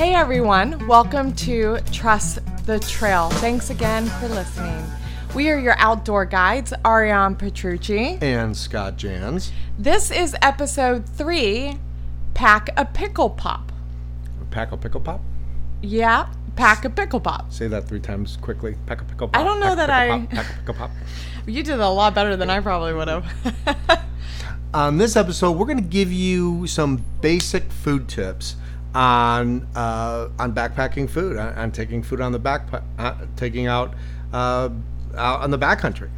Hey everyone, welcome to Trust the Trail. Thanks again for listening. We are your outdoor guides, Ariane Petrucci. And Scott Jans. This is episode three Pack a Pickle Pop. Pack a pickle pop? Yeah, pack a pickle pop. Say that three times quickly. Pack a pickle pop. I don't know that I- Pop, pack a pickle pop. You did a lot better than I probably would have. On this episode, we're going to give you some basic food tips on uh, on backpacking food, on, on taking food on the back, uh, taking out uh, out on the backcountry.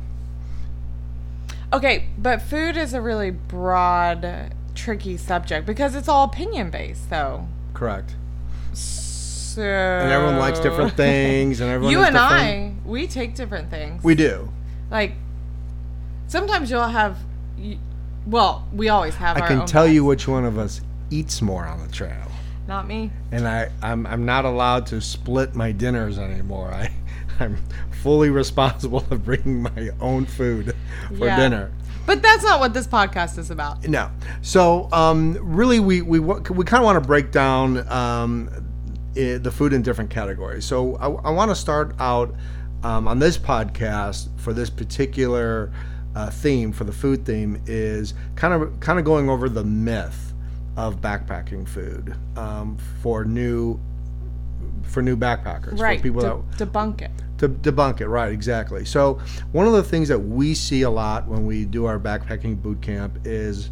okay, but food is a really broad, tricky subject because it's all opinion based, though. Correct. So. And everyone likes different things, and everyone. You and I, we take different things. We do. like sometimes you'll have well we always have I can tell you which one of us eats more on the trail. Not me and I, I'm, I'm not allowed to split my dinners anymore. I, I'm fully responsible of bringing my own food for Yeah. dinner. but that's not what this podcast is about No. So, um, really, we, we, we kind of want to break down um, the food in different categories. So, I, I want to start out um, on this podcast for this particular uh, theme, for the food theme, is kind of kind of going over the myth of backpacking food um, for new for new backpackers, right for people de- that debunk it. To debunk it right exactly. So one of the things that we see a lot when we do our backpacking boot camp is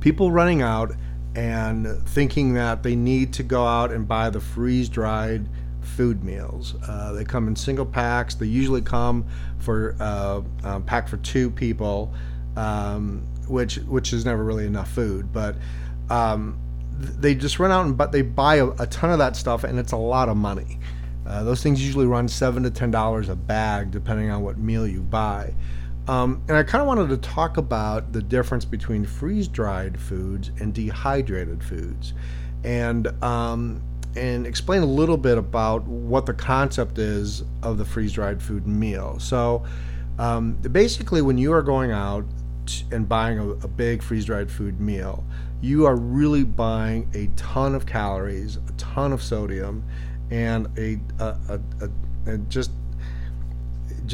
people running out and thinking that they need to go out and buy the freeze dried food meals. Uh, they come in single packs. They usually come for uh, um, pack for two people. Um, which which is never really enough food but um, they just run out and but they buy a, a ton of that stuff and it's a lot of money uh, those things usually run seven to ten dollars a bag, depending on what meal you buy. Um, and I kind of wanted to talk about the difference between freeze-dried foods and dehydrated foods, and um, and explain a little bit about what the concept is of the freeze-dried food meal. So, um, basically, when you are going out and buying a, a big freeze-dried food meal, you are really buying a ton of calories, a ton of sodium, and a, a, a, a, just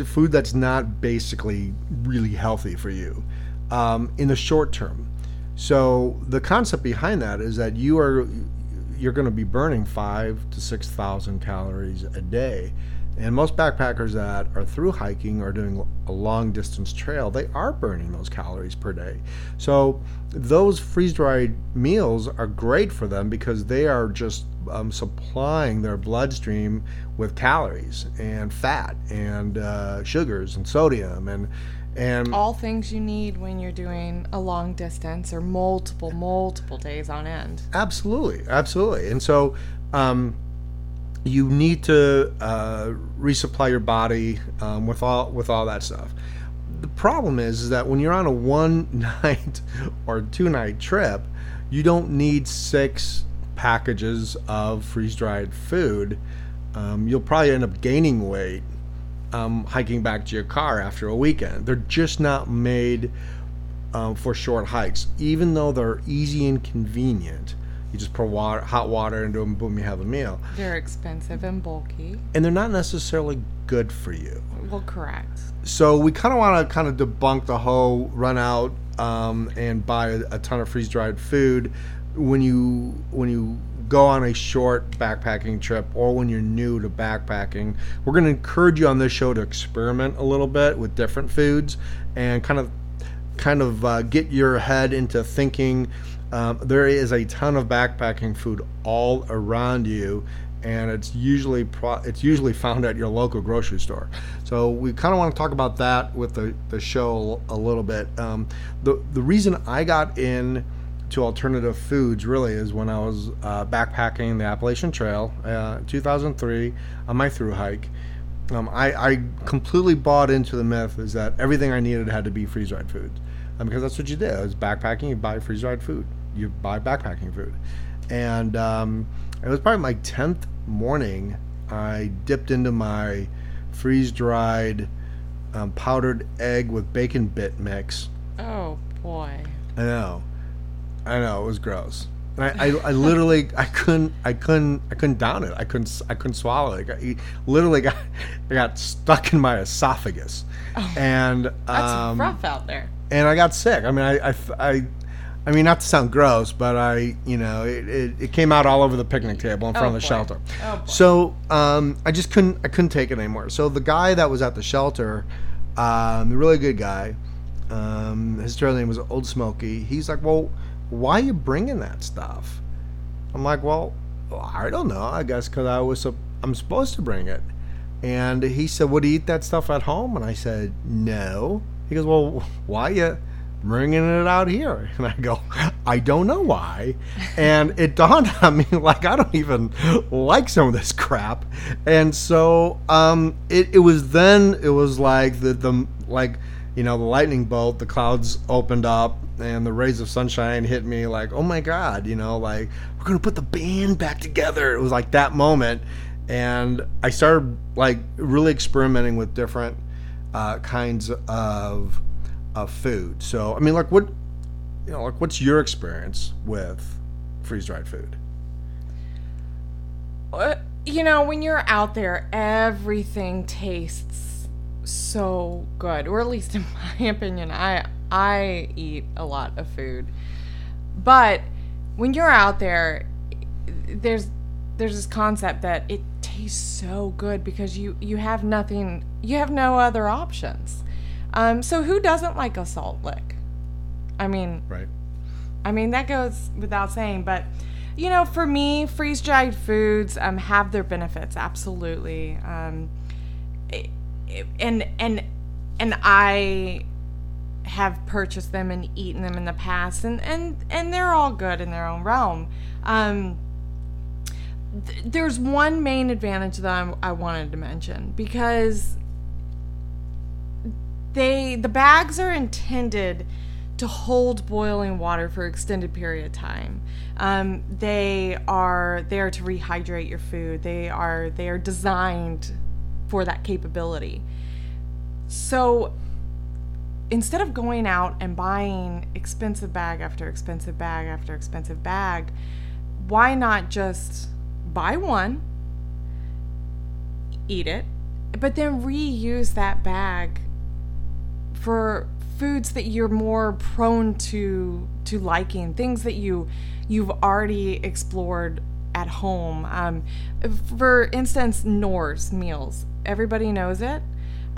food that's not basically really healthy for you um, in the short term. So the concept behind that is that you are you're going to be burning five to six thousand calories a day, and most backpackers that are through hiking or doing a long distance trail, they are burning those calories per day. So those freeze dried meals are great for them because they are just um, supplying their bloodstream with calories and fat and uh, sugars and sodium and and all things you need when you're doing a long distance or multiple multiple days on end Absolutely, absolutely. And so, um, you need to uh, resupply your body um, with all with all that stuff. The problem is, is that when you're on a one night or two night trip, you don't need six packages of freeze dried food. Um, you'll probably end up gaining weight um, hiking back to your car after a weekend. They're just not made um, for short hikes, even though they're easy and convenient. You just pour water, hot water into them, boom, you have a meal. they're expensive and bulky And they're not necessarily good for you. well correct So we kind of want to kind of debunk the whole run out um, and buy a, ton of freeze dried food when you when you go on a short backpacking trip or when you're new to backpacking. We're going to encourage you on this show to experiment a little bit with different foods and kind of kind of uh, get your head into thinking um, there is a ton of backpacking food all around you and it's usually pro- it's usually found at your local grocery store so we kind of want to talk about that with the, the show a little bit um, the, the reason i got in to alternative foods really is when i was uh, backpacking the appalachian trail uh, 2003 on my through hike um, I, I completely bought into the myth is that everything I needed had to be freeze dried food, um, because that's what you did. It was backpacking. You buy freeze dried food. You buy backpacking food, and um, it was probably my tenth morning. I dipped into my freeze dried um, powdered egg with bacon bit mix. oh boy I know, I know it was gross. And I, I, I literally I couldn't I couldn't I couldn't down it. I couldn't I couldn't swallow it. I literally got it got stuck in my esophagus, and Oh, That's um, rough out there. and I got sick. I mean, I, I I- I mean, not to sound gross, but I, you know, it, it, it came out all over the picnic table in front Oh, of the boy. shelter. Oh, boy. so um, I just couldn't, I couldn't take it anymore. So the guy that was at the shelter, um, a really good guy, um, his trailer name was Old Smoky. He's like, well, why are you bringing that stuff? I'm like, well, I don't know. I guess because I was, sup- I'm supposed to bring it. And he said, "Would you eat that stuff at home?" And I said, "No." He goes, "Well, why you bringing it out here?" And I go, "I don't know why." And it dawned on me like I don't even like some of this crap. And so um, it it was then it was like the the like you know the lightning bolt, the clouds opened up. And the rays of sunshine hit me like, oh my God, you know, like we're gonna put the band back together. It was like that moment, and I started like really experimenting with different uh, kinds of of food. So I mean, like what you know, like what's your experience with freeze dried food? Uh, you know, when you're out there, everything tastes so good, or at least in my opinion, I I eat a lot of food, but when you're out there, there's there's this concept that it tastes so good because you you have nothing, you have no other options. Um, so who doesn't like a salt lick? I mean, Right. I mean, that goes without saying, but you know, for me, freeze dried foods um, have their benefits, absolutely. Um, it- it- and and and I have purchased them and eaten them in the past, and and and they're all good in their own realm. Um, th- there's one main advantage that I'm, I wanted to mention because they the bags are intended to hold boiling water for extended period of time. Um, they are there to rehydrate your food. They are they are designed for that capability. So instead of going out and buying expensive bag after expensive bag after expensive bag, why not just buy one, eat it, but then reuse that bag for foods that you're more prone to to liking, things that you you've already explored at home. Um, for instance, Knorr's meals. Everybody knows it.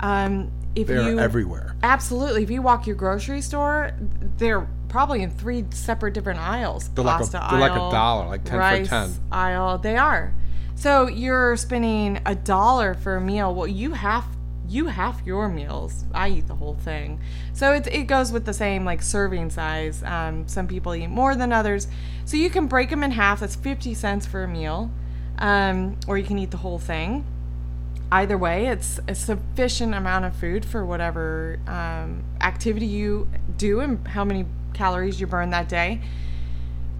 Um, if They're you everywhere. Absolutely. If you walk your grocery store, they're probably in three separate different aisles. They're like a- they're like a dollar, like 10 for rice 10. aisle. They are. So you're spending a dollar for a meal. Well, you have you half your meals. I eat the whole thing. So it, it goes with the same like serving size. Um, some people eat more than others. So you can break them in half. That's 50 cents for a meal. Um, or you can eat the whole thing either way, it's a sufficient amount of food for whatever um, activity you do and how many calories you burn that day.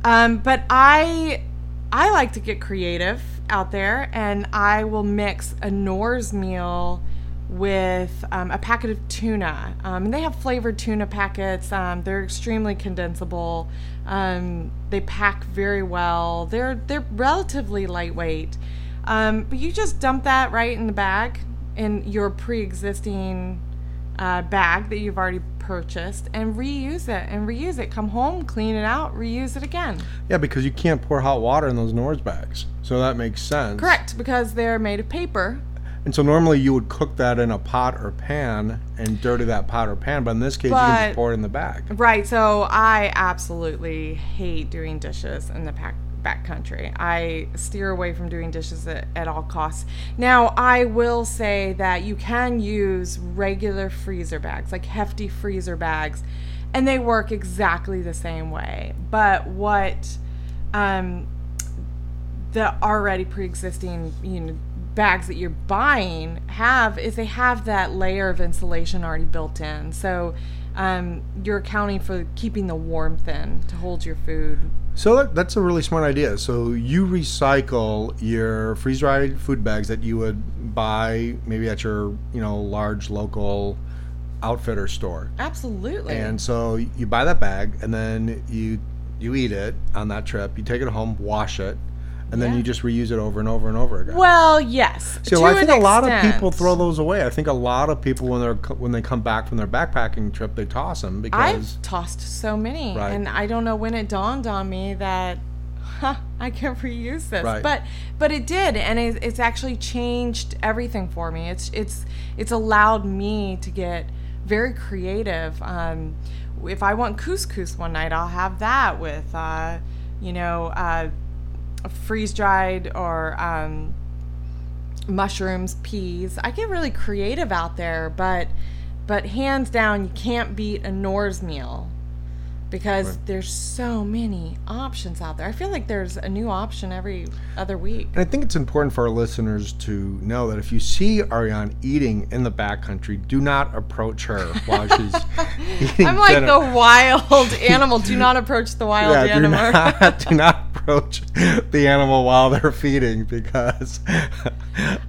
Um, but I I like to get creative out there, and I will mix a Knorr's meal with um, a packet of tuna. Um, and they have flavored tuna packets. Um, they're extremely condensable. Um, they pack very well. They're they're relatively lightweight. Um, but you just dump that right in the bag in your pre-existing uh, bag that you've already purchased and reuse it and reuse it. Come home, clean it out, reuse it again. Yeah, because you can't pour hot water in those Knorr's bags, so that makes sense. Correct, because they're made of paper. And so normally you would cook that in a pot or pan and dirty that pot or pan, but in this case you can just pour it in the bag. Right, so I absolutely hate doing dishes in the pack, back country. I steer away from doing dishes at, at all costs. Now, I will say that you can use regular freezer bags, like hefty freezer bags, and they work exactly the same way. But what um, the already pre-existing you know bags that you're buying have is they have that layer of insulation already built in so um, you're accounting for keeping the warmth in to hold your food So that, that's a really smart idea. So you recycle your freeze dried food bags that you would buy maybe at your you know large local outfitter store. absolutely And so you buy that bag and then you you eat it on that trip, you take it home, wash it, and then Yeah. you just reuse it over and over and over again. Well, yes. So I think a lot of people throw those away. I think a lot of people when they're when they come back from their backpacking trip, they toss them because I've tossed so many, Right. and I don't know when it dawned on me that, huh, I can reuse this. Right. But but it did, and it, it's actually changed everything for me. It's it's it's allowed me to get very creative. Um, if I want couscous one night, I'll have that with, uh, you know, uh, freeze dried or. Um, mushrooms, peas. I get really creative out there, but but hands down you can't beat a Knorr's meal because Right. there's so many options out there. I feel like there's a new option every other week. And I think it's important for our listeners to know that if you see Ariane eating in the backcountry, do not approach her while she's eating I'm like dinner. the wild animal. Do not approach the wild yeah, do animal. not, do not approach the animal while they're feeding because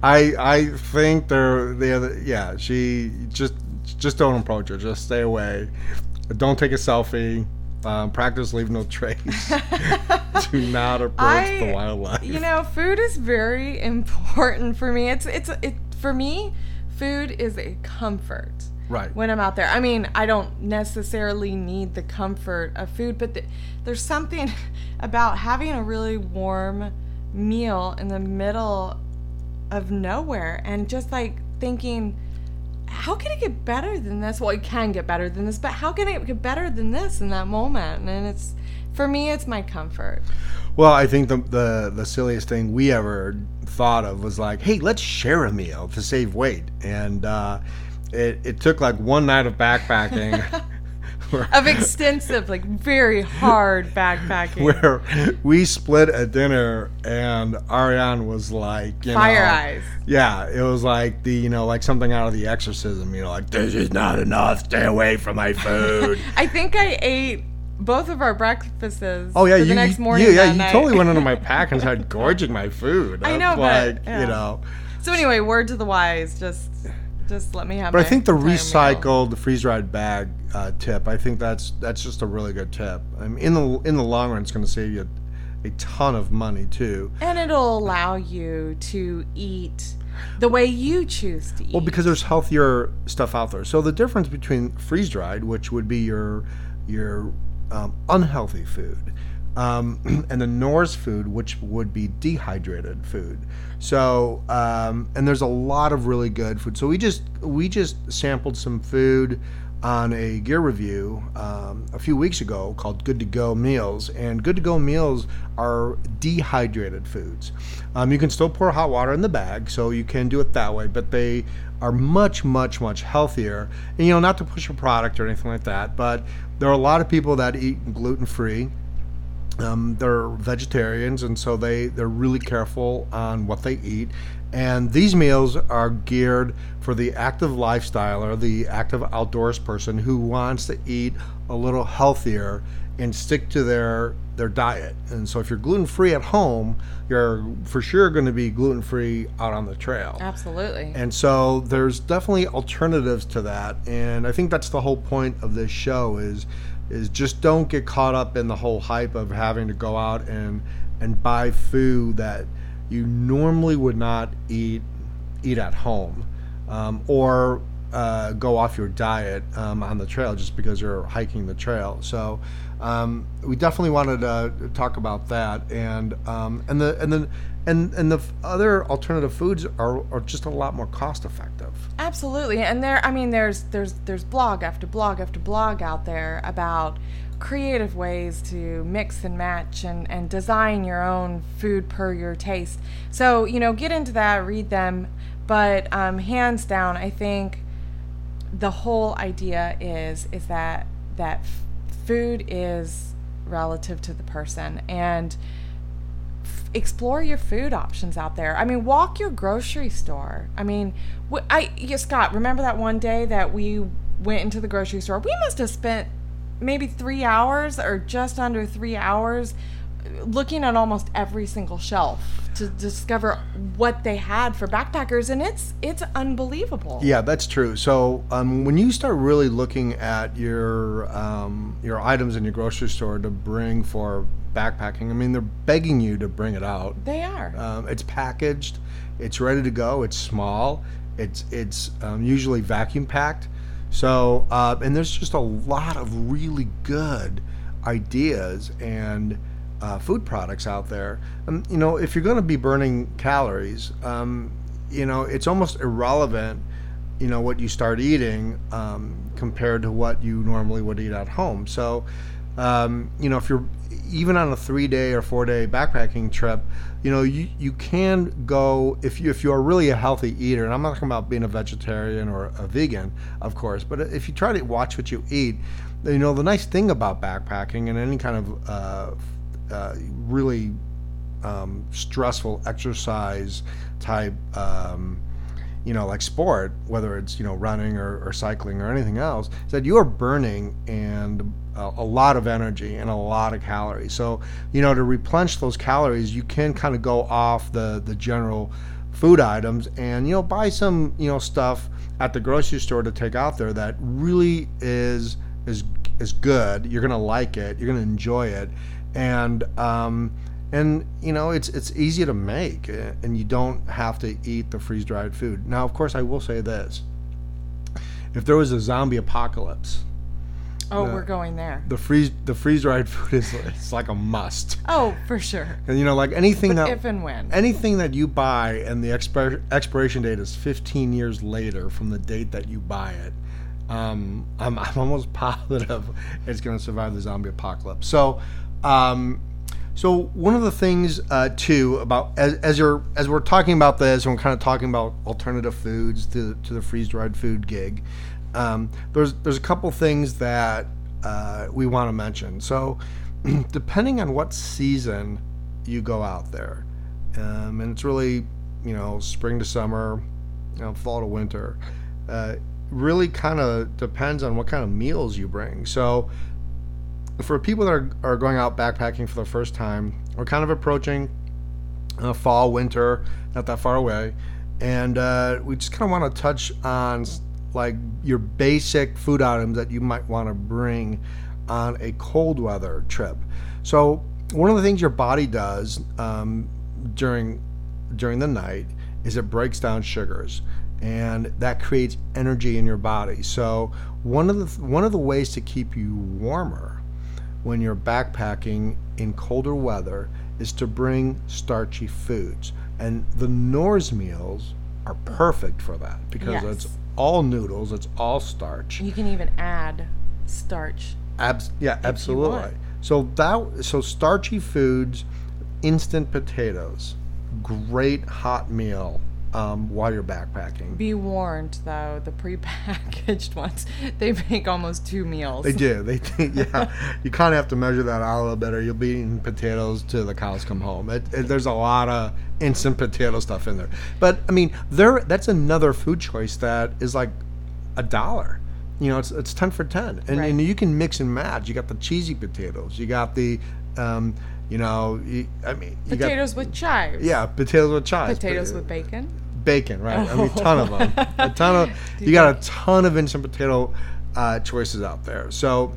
I I think they're the other yeah she just just don't approach her just stay away don't take a selfie um, practice leave no trace do not approach the wildlife You know, food is very important for me. It's it's it for me. Food is a comfort. right when I'm out there. I mean, I don't necessarily need the comfort of food, but th- there's something about having a really warm meal in the middle of nowhere and just like thinking, how can it get better than this? Well, it can get better than this, but how can it get better than this in that moment? And it's, for me, it's my comfort. Well, I think the, the the silliest thing we ever thought of was like, hey, let's share a meal to save weight, and uh, it it took like one night of backpacking. Of extensive, like very hard backpacking. where we split a dinner and Ariane was like, you Fire know, eyes. Yeah, it was like the, you know, like something out of the exorcism, you know, like, this is not enough, stay away from my food. I think I ate both of our breakfasts. Oh yeah, you, the next morning. yeah, yeah, you night. totally went into my pack and started gorging my food. I know, but, like, yeah. you know. So anyway, word to the wise, just just let me have. It. But I think the entire the freeze dried bag uh, tip, I think that's that's just a really good tip. I mean, in the in the long run, it's going to save you a ton of money too. and it'll allow you to eat the way you choose to eat. Well, because there's healthier stuff out there. So the difference between freeze dried, which would be your your um, unhealthy food, um, and the Knorr's food, which would be dehydrated food. So um, and there's a lot of really good food. So we just we just sampled some food on a gear review um, a few weeks ago called Good to Go Meals. And Good to Go Meals are dehydrated foods. Um, you can still pour hot water in the bag, so you can do it that way, but they are much, much, much healthier. And you know, not to push a product or anything like that, but there are a lot of people that eat gluten free. Um, they're vegetarians, and so they they're really careful on what they eat. And these meals are geared for the active lifestyler, the active outdoors person who wants to eat a little healthier and stick to their their diet. And so, if you're gluten free at home, you're for sure going to be gluten free out on the trail. absolutely. And so there's definitely alternatives to that, and I think that's the whole point of this show is is just don't get caught up in the whole hype of having to go out and and buy food that you normally would not eat eat at home, um, or uh, go off your diet um, on the trail just because you're hiking the trail. So um, we definitely wanted to talk about that, and um, and the and then and and the other alternative foods are, are just a lot more cost effective. Absolutely. And there I mean there's there's there's blog after blog after blog out there about creative ways to mix and match and, and design your own food per your taste. So, you know, get into that, read them. But um, hands down, I think the whole idea is is that that food is relative to the person and f- explore your food options out there. I mean, walk your grocery store. I mean, wh- I yeah, Scott, remember that one day that we went into the grocery store? We must have spent maybe 3 hours or just under 3 hours looking at almost every single shelf to discover what they had for backpackers, and it's it's unbelievable. Yeah, that's true. So um, when you start really looking at your um, your items in your grocery store to bring for backpacking, I mean they're begging you to bring it out. They are. Um, it's packaged, it's ready to go. It's small. It's it's um, usually vacuum packed. So uh, and there's just a lot of really good ideas and uh, food products out there. Um, you know, if you're going to be burning calories, um, you know, it's almost irrelevant. You know what you start eating um, compared to what you normally would eat at home. So, um, you know, if you're even on a three day or four day backpacking trip, you know, you, you can go if you if you are really a healthy eater, and I'm not talking about being a vegetarian or a vegan, of course, but if you try to watch what you eat, you know, the nice thing about backpacking and any kind of uh, uh, really um, stressful exercise type, um, you know, like sport, whether it's you know running or, or cycling or anything else, is that you are burning and a, a lot of energy and a lot of calories. So you know to replenish those calories, you can kind of go off the the general food items and you know buy some you know stuff at the grocery store to take out there that really is is is good. You're gonna like it. You're gonna enjoy it and um, and you know it's it's easy to make, uh, and you don't have to eat the freeze dried food. Now, of course, I will say this: if there was a zombie apocalypse, oh, we're going there. the freeze the freeze dried food is it's like a must. Oh, for sure. And you know, like anything But that if and when. anything that you buy and the expir- expiration date is 15 years later from the date that you buy it, um, I'm, I'm almost positive it's going to survive the zombie apocalypse. So, um, so one of the things uh, too about as, as you're as we're talking about this, and we're kind of talking about alternative foods to to the freeze dried food gig. Um, there's there's a couple things that uh, we want to mention. So, depending on what season you go out there, um, and it's really you know spring to summer, you know fall to winter. Uh, really kind of depends on what kind of meals you bring. So, for people that are, are going out backpacking for the first time, we're kind of approaching uh, fall, winter, not that far away, and uh, we just kind of want to touch on like your basic food items that you might want to bring on a cold weather trip. So one of the things your body does um, during during the night is it breaks down sugars and that creates energy in your body. So one of the one of the ways to keep you warmer when you're backpacking in colder weather is to bring starchy foods. And the Knorr's meals are perfect for that because Yes. it's all noodles, it's all starch. You can even add starch. Abs- yeah, absolutely. So that so starchy foods, instant potatoes, great hot meal um, while you're backpacking. Be warned, though, the prepackaged ones, they make almost two meals. They do. They think, yeah. you kind of have to measure that out a little bit, or you'll be eating potatoes till the cows come home. It, it, there's a lot of instant potato stuff in there. But I mean, there. That's another food choice that is like a dollar. You know, it's it's ten for ten, and, Right. and you can mix and match. You got the cheesy potatoes. You got the, um, you know, you, I mean, you Potatoes with chives. yeah, potatoes with chives. Potatoes with bacon. Bacon, right? I mean, a ton of them. A ton of you got a ton of instant potato uh, choices out there. So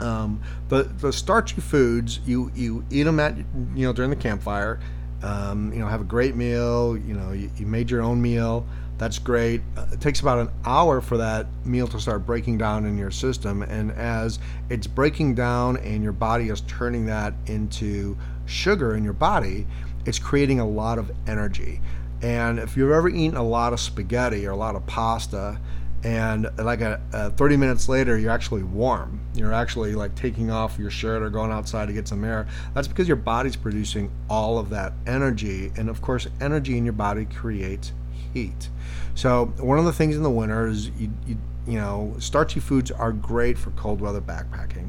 um, the the starchy foods you you eat them at you know during the campfire. Um, you know, have a great meal. You know, you, you made your own meal. That's great. Uh, it takes about an hour for that meal to start breaking down in your system, and as it's breaking down and your body is turning that into sugar in your body, it's creating a lot of energy. And if you've ever eaten a lot of spaghetti or a lot of pasta, and like a, a 30 minutes later you're actually warm. You're actually like taking off your shirt or going outside to get some air. That's because your body's producing all of that energy. And of course energy in your body creates heat. So one of the things in the winter is you, you, you know starchy foods are great for cold weather backpacking.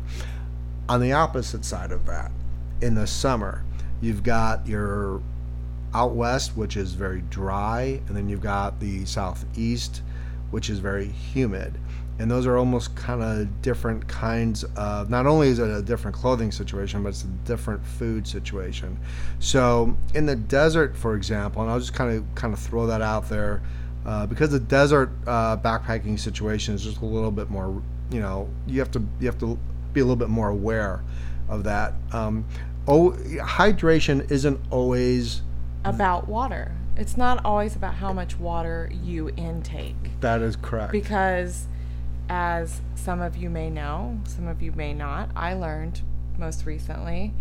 On the opposite side of that in the summer you've got your out west which is very dry and then you've got the southeast which is very humid. And those are almost kind of different kinds of, not only is it a different clothing situation, but it's a different food situation. So in the desert, for example, and I'll just kind of kind of throw that out there, uh, because the desert uh, backpacking situation is just a little bit more, you know, you have to you have to be a little bit more aware of that. Um, oh, hydration isn't always about water. It's not always about how much water you intake. That is correct. Because, as some of you may know, some of you may not, I learned most recently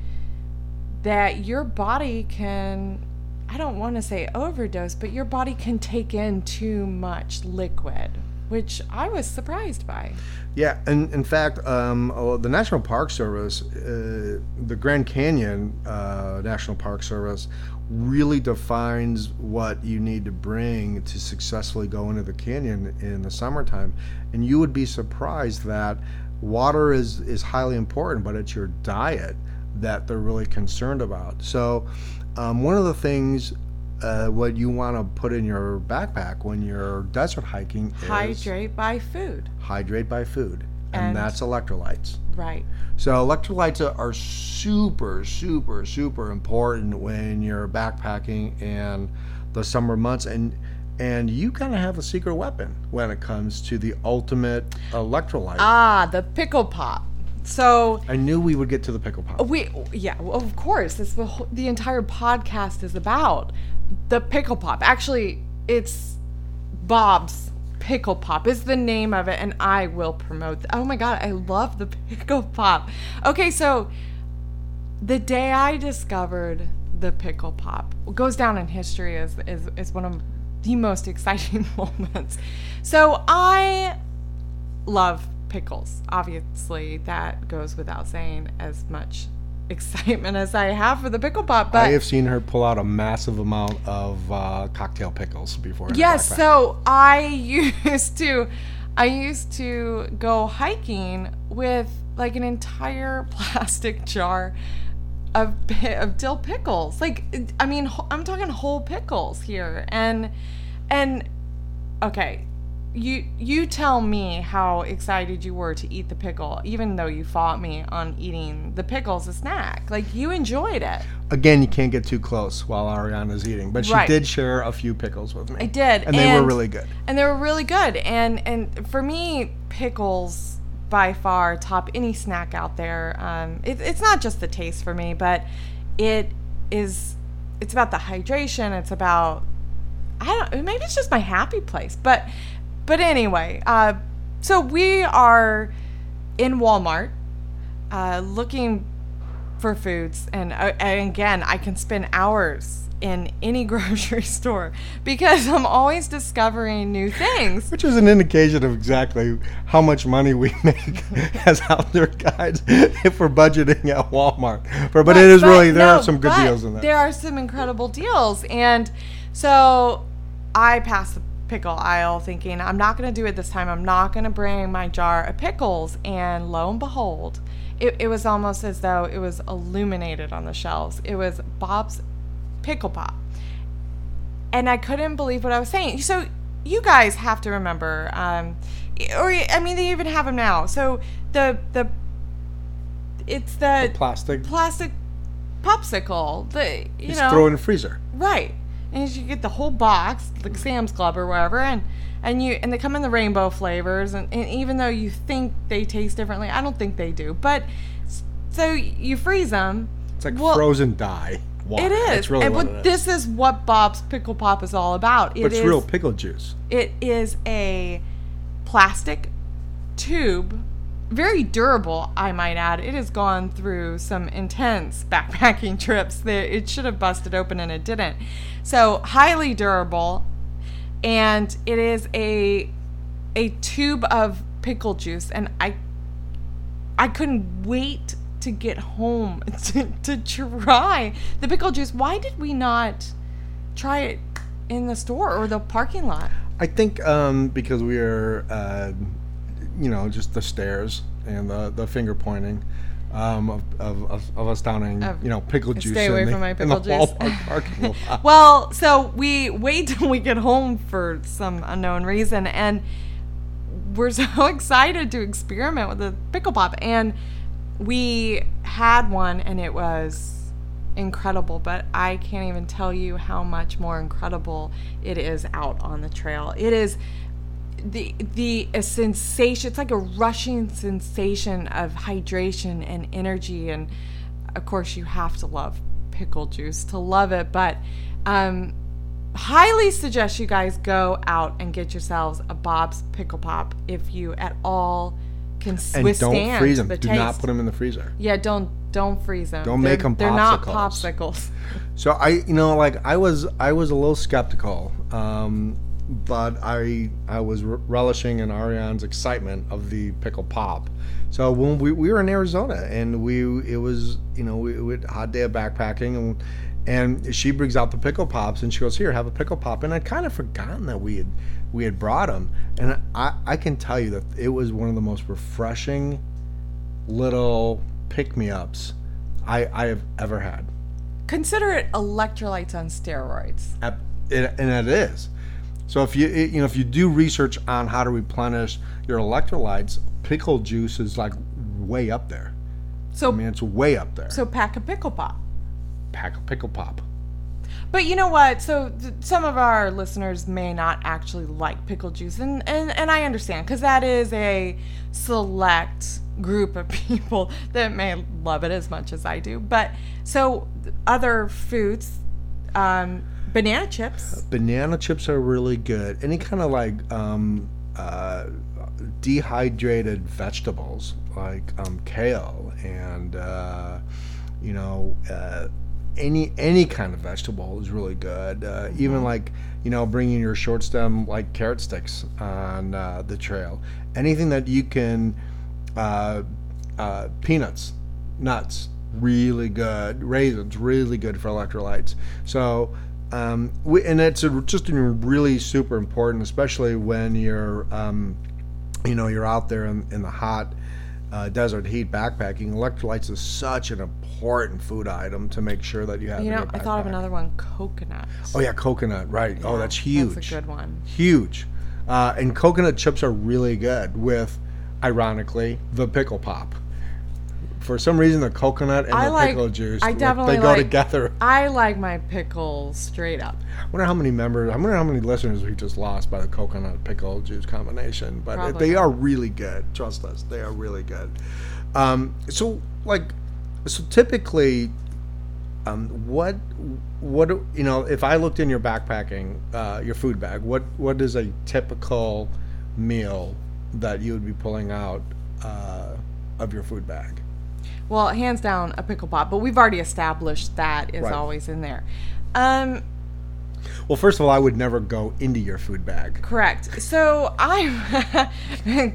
that your body can, I don't want to say overdose, but your body can take in too much liquid, which I was surprised by. Yeah, and in fact, um, oh, the National Park Service, uh, the Grand Canyon uh, National Park Service, really defines what you need to bring to successfully go into the canyon in the summertime. And you would be surprised that water is, is highly important, but it's your diet that they're really concerned about. So, um, one of the things uh, what you want to put in your backpack when you're desert hiking is hydrate by food. Hydrate by food, and, and that's electrolytes. Right. So electrolytes are super, super, super important when you're backpacking in the summer months, and and you kind of have a secret weapon when it comes to the ultimate electrolyte. Ah, the pickle pop. So I knew we would get to the pickle pop. We yeah, well, of course. That's the whole, the entire podcast is about the pickle pop. Actually, it's Bob's pickle pop is the name of it, and I will promote. Th- oh my god, I love the pickle pop. Okay, so the day I discovered the pickle pop goes down in history as is, is one of the most exciting moments. So I love pickles. Obviously, that goes without saying as much excitement as I have for the pickle pop. But I have seen her pull out a massive amount of uh, cocktail pickles before. Yes, so I used to, I used to go hiking with like an entire plastic jar of of dill pickles. Like, I mean, I'm talking whole pickles here, and and okay, you you tell me how excited you were to eat the pickle even though you fought me on eating the pickle as a snack. Like you enjoyed it. Again you can't get too close while Ariane's eating but she right. did share a few pickles with me. I did and, and they were really good. and they were really good. And and for me pickles by far top any snack out there. Um, it, it's not just the taste for me but it is it's about the hydration. It's about I don't maybe it's just my happy place but but anyway, uh, so we are in Walmart uh, looking for foods, and, uh, and again, I can spend hours in any grocery store because I'm always discovering new things. Which is an indication of exactly how much money we make as outdoor guides if we're budgeting at Walmart. but, but, it is but really, there no, are some good deals in there. There are some incredible deals. And so I passed the pickle aisle thinking, I'm not going to do it this time. I'm not going to bring my jar of pickles. And lo and behold, it, it was almost as though it was illuminated on the shelves. It was Bob's Pickle Pop. And I couldn't believe what I was saying. So you guys have to remember, um, or I mean, they even have them now. So the the it's the, the plastic plastic popsicle. The you Just know throw in the freezer. Right and you get the whole box, like Sam's Club or wherever, and and you and they come in the rainbow flavors, and, and even though you think they taste differently, I don't think they do. But so you freeze them. It's like well, frozen dye. Water. It is. That's really and what it this is. is what Bob's Pickle Pop is all about. It but it's is, real pickle juice. It is a plastic tube very durable, I might add. It has gone through some intense backpacking trips. that It should have busted open and it didn't. So, highly durable. And it is a a tube of pickle juice and I I couldn't wait to get home to, to try the pickle juice. Why did we not try it in the store or the parking lot? I think um, because we are uh, you know, just the stares and the, the finger pointing. um, of, of, of, of us downing, you know, pickle juice stay away the, from my pickle juice. Walmart parking lot. Well, so we wait till we get home for some unknown reason, and we're so excited to experiment with the pickle pop. And we had one, and it was incredible, but I can't even tell you how much more incredible it is out on the trail. It is the the a sensation it's like a rushing sensation of hydration and energy and of course you have to love pickle juice to love it but um highly suggest you guys go out and get yourselves a bob's pickle pop if you at all can And withstand don't freeze them. the Do taste. not put them in the freezer. yeah don't don't freeze them Don't They're- make 'em they're not popsicles. popsicles So I, you know, like I was, I was a little skeptical, um, but I, I was re- relishing in Ariane's excitement of the pickle pop. So when we, we were in Arizona and we, it was, you know, we, we hot day of backpacking and, and she brings out the pickle pops and she goes, here, have a pickle pop. And I'd kind of forgotten that we had, we had brought them. And I, I can tell you that it was one of the most refreshing little pick-me-ups I, I have ever had. consider it electrolytes on steroids Ap- it, and it is. So if you you know if you do research on how to replenish your electrolytes, pickle juice is like way up there. so I mean, it's way up there. so pack a pickle pop Pack a pickle pop. But you know what? So th- some of our listeners may not actually like pickle juice, and and, and I understand because that is a select group of people that may love it as much as I do. But so other foods, um, banana chips. Banana chips are really good. Any kind of like um, uh, dehydrated vegetables like um, kale and uh, you know uh, any any kind of vegetable is really good. Uh, even like you know bringing your short stem like carrot sticks on uh, the trail. Anything that you can uh, uh, peanuts, nuts, really good. Raisins, really good for electrolytes. So, um, we, and it's a, just really super important, especially when you're, um, you know, you're out there in, in the hot uh, desert heat backpacking. Electrolytes is such an important food item to make sure that you have. You know, I thought of another one, coconut. Oh yeah, coconut. Right. oh, that's huge. That's a good one. Huge. Uh, and coconut chips are really good with, ironically, the pickle pop. For some reason, the coconut and I the like- pickle juice, I definitely they go like- together. I like my pickles straight up. I wonder how many members, I wonder how many listeners we just lost by the coconut pickle juice combination. But Probably they not. are really good. Trust us, they are really good. Um, so, like, so typically, um, what, what you know, if I looked in your backpacking, uh, your food bag, what what is a typical meal that you would be pulling out uh, of your food bag? Well, hands down, a pickle pop. But we've already established that is Right. always in there. Um, Well, first of all, I would never go into your food bag. Correct. So I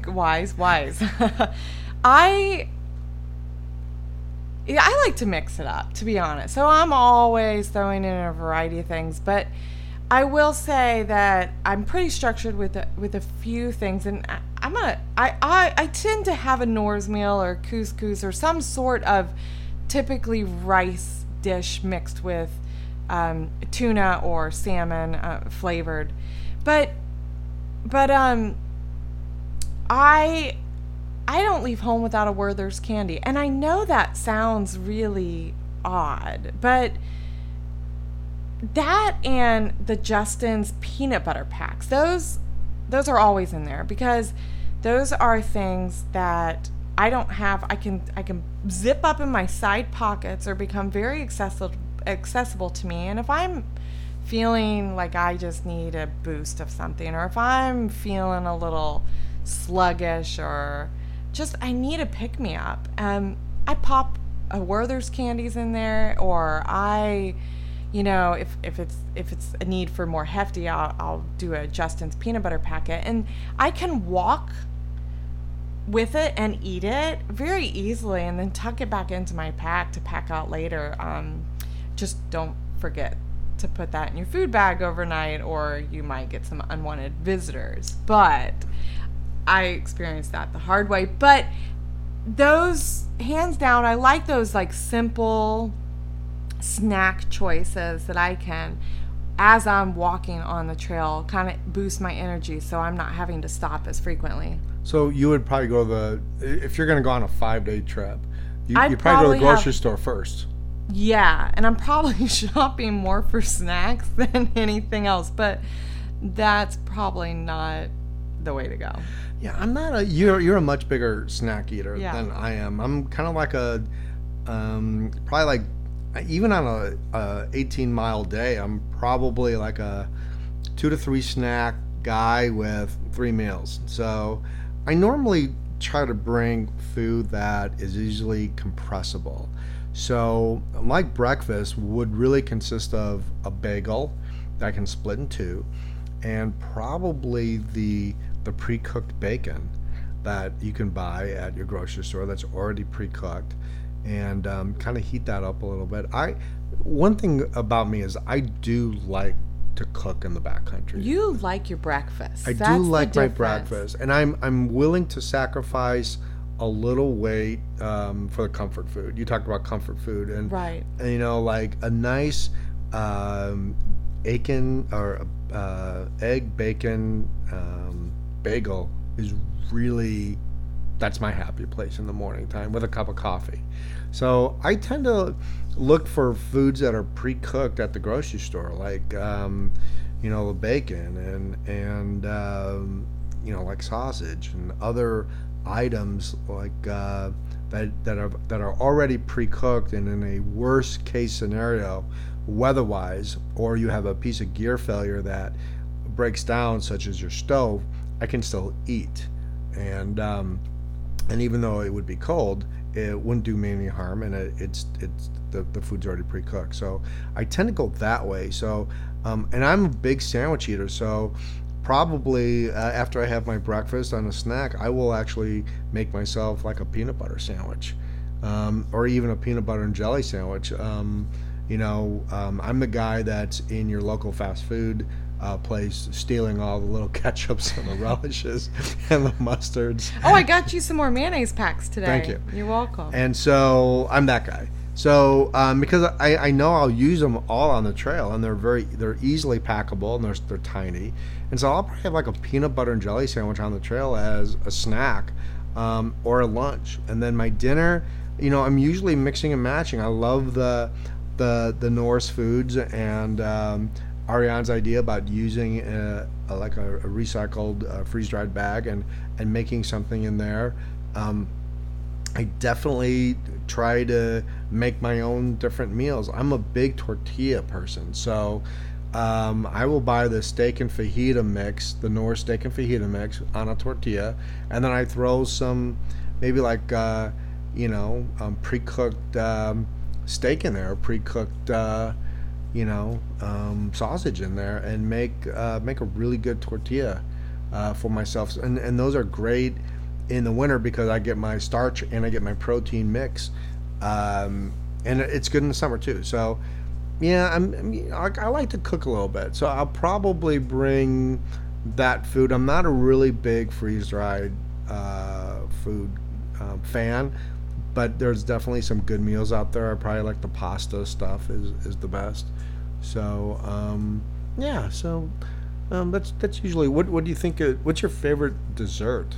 wise, wise. I yeah, I like to mix it up, to be honest. So I'm always throwing in a variety of things, but I will say that I'm pretty structured with a, with a few things, and I, I'm gonna I, I I tend to have a Knorr's meal or couscous or some sort of typically rice dish mixed with um, tuna or salmon uh, flavored, but but um I I don't leave home without a Werther's candy. And I know that sounds really odd, but that and the Justin's peanut butter packs. Those those are always in there because those are things that I don't have I can I can zip up in my side pockets or become very accessible accessible to me. And if I'm feeling like I just need a boost of something, or if I'm feeling a little sluggish, or just I need a pick me up, um, I pop a Werther's candies in there, or I, you know, if, if it's if it's a need for more hefty, I'll, I'll do a Justin's peanut butter packet, and I can walk with it and eat it very easily and then tuck it back into my pack to pack out later. Um, just don't forget to put that in your food bag overnight or you might get some unwanted visitors. But I experienced that the hard way. But those hands down, I like those like simple snack choices that I can as I'm walking on the trail kind of boost my energy so I'm not having to stop as frequently. So you would probably go the if you're going to go on a five day trip, you, I'd you probably go to the grocery have- store first. Yeah, and I'm probably shopping more for snacks than anything else, but that's probably not the way to go. Yeah, I'm not a you're you're a much bigger snack eater Yeah. than I am. I'm kind of like a um probably like even on a, a 18 mile day, I'm probably like a two to three snack guy with three meals. So I normally try to bring food that is easily compressible. So my breakfast would really consist of a bagel that I can split in two, and probably the the pre-cooked bacon that you can buy at your grocery store that's already pre-cooked, and um, kind of heat that up a little bit. I one thing about me is I do like to cook in the backcountry. You like your breakfast. I That's do like my breakfast, and I'm I'm willing to sacrifice a little weight um, for the comfort food. You talked about comfort food, and, Right. and, you know, like a nice um, bacon or uh, egg bacon um, bagel is really that's my happy place in the morning time with a cup of coffee. So I tend to look for foods that are pre-cooked at the grocery store, like um, you know the bacon and and um, you know like sausage and other items like uh, that that are that are already pre-cooked and in a worst case scenario, weather-wise, or you have a piece of gear failure that breaks down, such as your stove, I can still eat, and um, and even though it would be cold, it wouldn't do me any harm, and it, it's it's the, the food's already pre-cooked. So I tend to go that way. So um, and I'm a big sandwich eater, so probably uh, after I have my breakfast on a snack, I will actually make myself like a peanut butter sandwich, um, or even a peanut butter and jelly sandwich. Um, you know, um, I'm the guy that's in your local fast food uh, place stealing all the little ketchups and the relishes and the mustards. Oh, I got you some more mayonnaise packs today. Thank you. You're welcome. And so I'm that guy. So um, because I, I know I'll use them all on the trail, and they're very they're easily packable, and they're they're tiny, and so I'll probably have like a peanut butter and jelly sandwich on the trail as a snack, um, or a lunch, and then my dinner. You know, I'm usually mixing and matching. I love the the the Knorr's foods and um, Ariane's idea about using a, a, like a, a recycled uh, freeze dried bag and and making something in there. Um, I definitely try to make my own different meals. I'm a big tortilla person, so um, I will buy the steak and fajita mix, the Knorr's steak and fajita mix, on a tortilla, and then I throw some, maybe like, uh, you know, um, pre-cooked um, steak in there, pre-cooked, uh, you know, um, sausage in there, and make uh, make a really good tortilla uh, for myself. And and those are great in the winter because I get my starch and I get my protein mix, um, and it's good in the summer too. So, yeah, I'm, I'm I, I like to cook a little bit, so I'll probably bring that food. I'm not a really big freeze dried uh, food um, fan, but there's definitely some good meals out there. I probably like the pasta stuff is is the best. So um, yeah, so um, that's that's usually what what do you think? Of, what's your favorite dessert?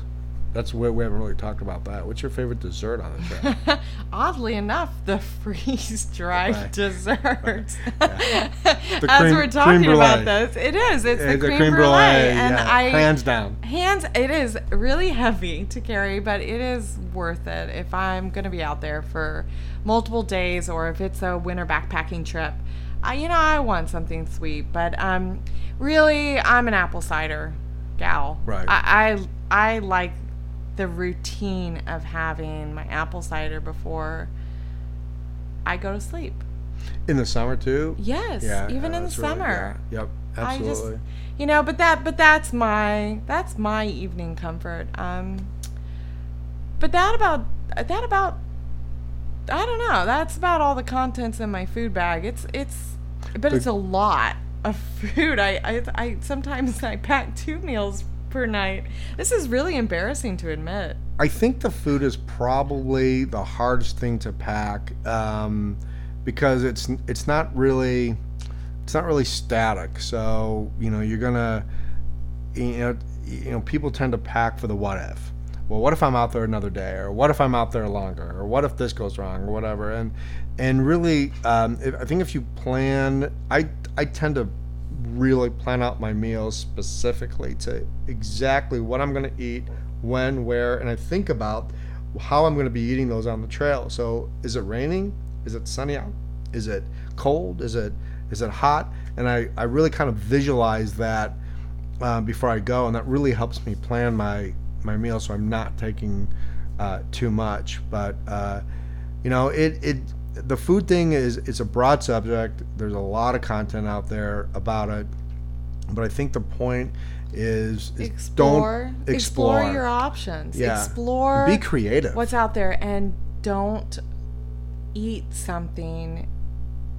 That's where we haven't really talked about that. What's your favorite dessert on the trail? Oddly enough, the freeze dried Right. desserts. As cream- we're talking about this, it is. It's the a cream, brulee, and yeah, I hands down. hands. It is really heavy to carry, but it is worth it if I'm going to be out there for multiple days, or if it's a winter backpacking trip. I, you know, I want something sweet, but um, really, I'm an apple cider gal. Right. I I, I like the routine of having my apple cider before I go to sleep. In the summer too. Yes, Yeah, even yeah, in the that's really- summer. yeah. Yep, I just- absolutely. You know, but that but that's my that's my evening comfort. Um but that about that about I don't know. That's about all the contents in my food bag. It's it's but it's a lot of food. I I, I sometimes I pack two meals per night. This is really embarrassing to admit. I think the food is probably the hardest thing to pack um, because it's it's not really it's not really static. So you know you're gonna you know you know people tend to pack for the what if. Well, what if I'm out there another day, or what if I'm out there longer, or what if this goes wrong, or whatever. And and really, um, if, I think if you plan, I I tend to really plan out my meals specifically to exactly what I'm going to eat, when, where, and I think about how I'm going to be eating those on the trail. So, is it raining? Is it sunny out? Is it cold? Is it is it hot? And I, I really kind of visualize that uh, before I go, and that really helps me plan my my meal so I'm not taking uh, too much. But uh, you know, it it the food thing is it's a broad subject. There's a lot of content out there about it, but I think the point is, is explore, don't explore. explore your options. Yeah. Explore Be creative. what's out there and don't eat something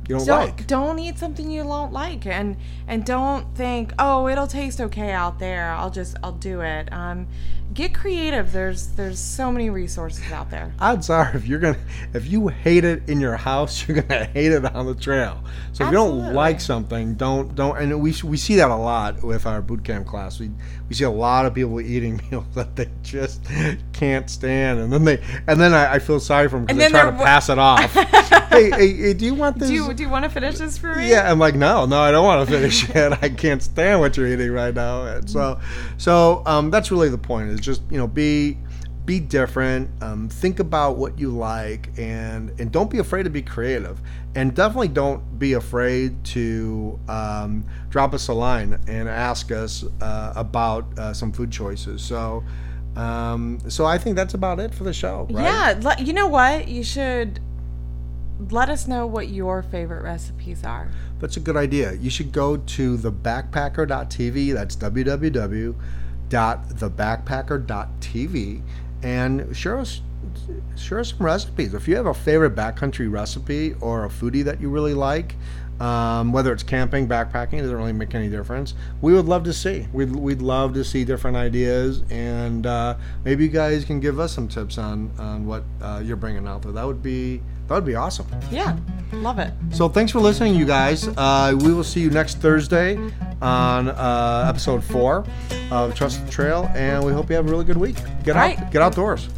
you don't, don't like. don't eat something you don't like and and don't think oh it'll taste okay out there i'll just i'll do it um get creative there's there's so many resources out there Odds are, if you're gonna, if you hate it in your house, you're gonna hate it on the trail. So if you don't like something, don't don't. And we we see that a lot with our boot camp class. We we see a lot of people eating meals that they just can't stand, and then they and then I, I feel sorry for them because they try to pass it off. hey, hey, hey, do you want this? do you do you want to finish this for me Yeah, I'm like, no, no, I don't want to finish it. I can't stand what you're eating right now. And so, so um, that's really the point. Is just you know be be different. Um, think about what you like, and and don't be afraid to be creative. And definitely don't be afraid to um, drop us a line and ask us uh, about uh, some food choices. So. Um, so I think that's about it for the show, right? yeah you know what you should let us know what your favorite recipes are That's a good idea. You should go to thebackpacker.tv. That's www.thebackpacker.tv and share us share some recipes. If you have a favorite backcountry recipe or a foodie that you really like, um, whether it's camping, backpacking, it doesn't really make any difference. We would love to see. We'd, we'd love to see different ideas, and uh, maybe you guys can give us some tips on, on what uh, you're bringing out there. That would be that would be awesome. yeah love it So thanks for listening, you guys. Uh, we will see you next Thursday on uh, episode four of Trust the Trail, and we hope you have a really good week. Get out, Right. get outdoors.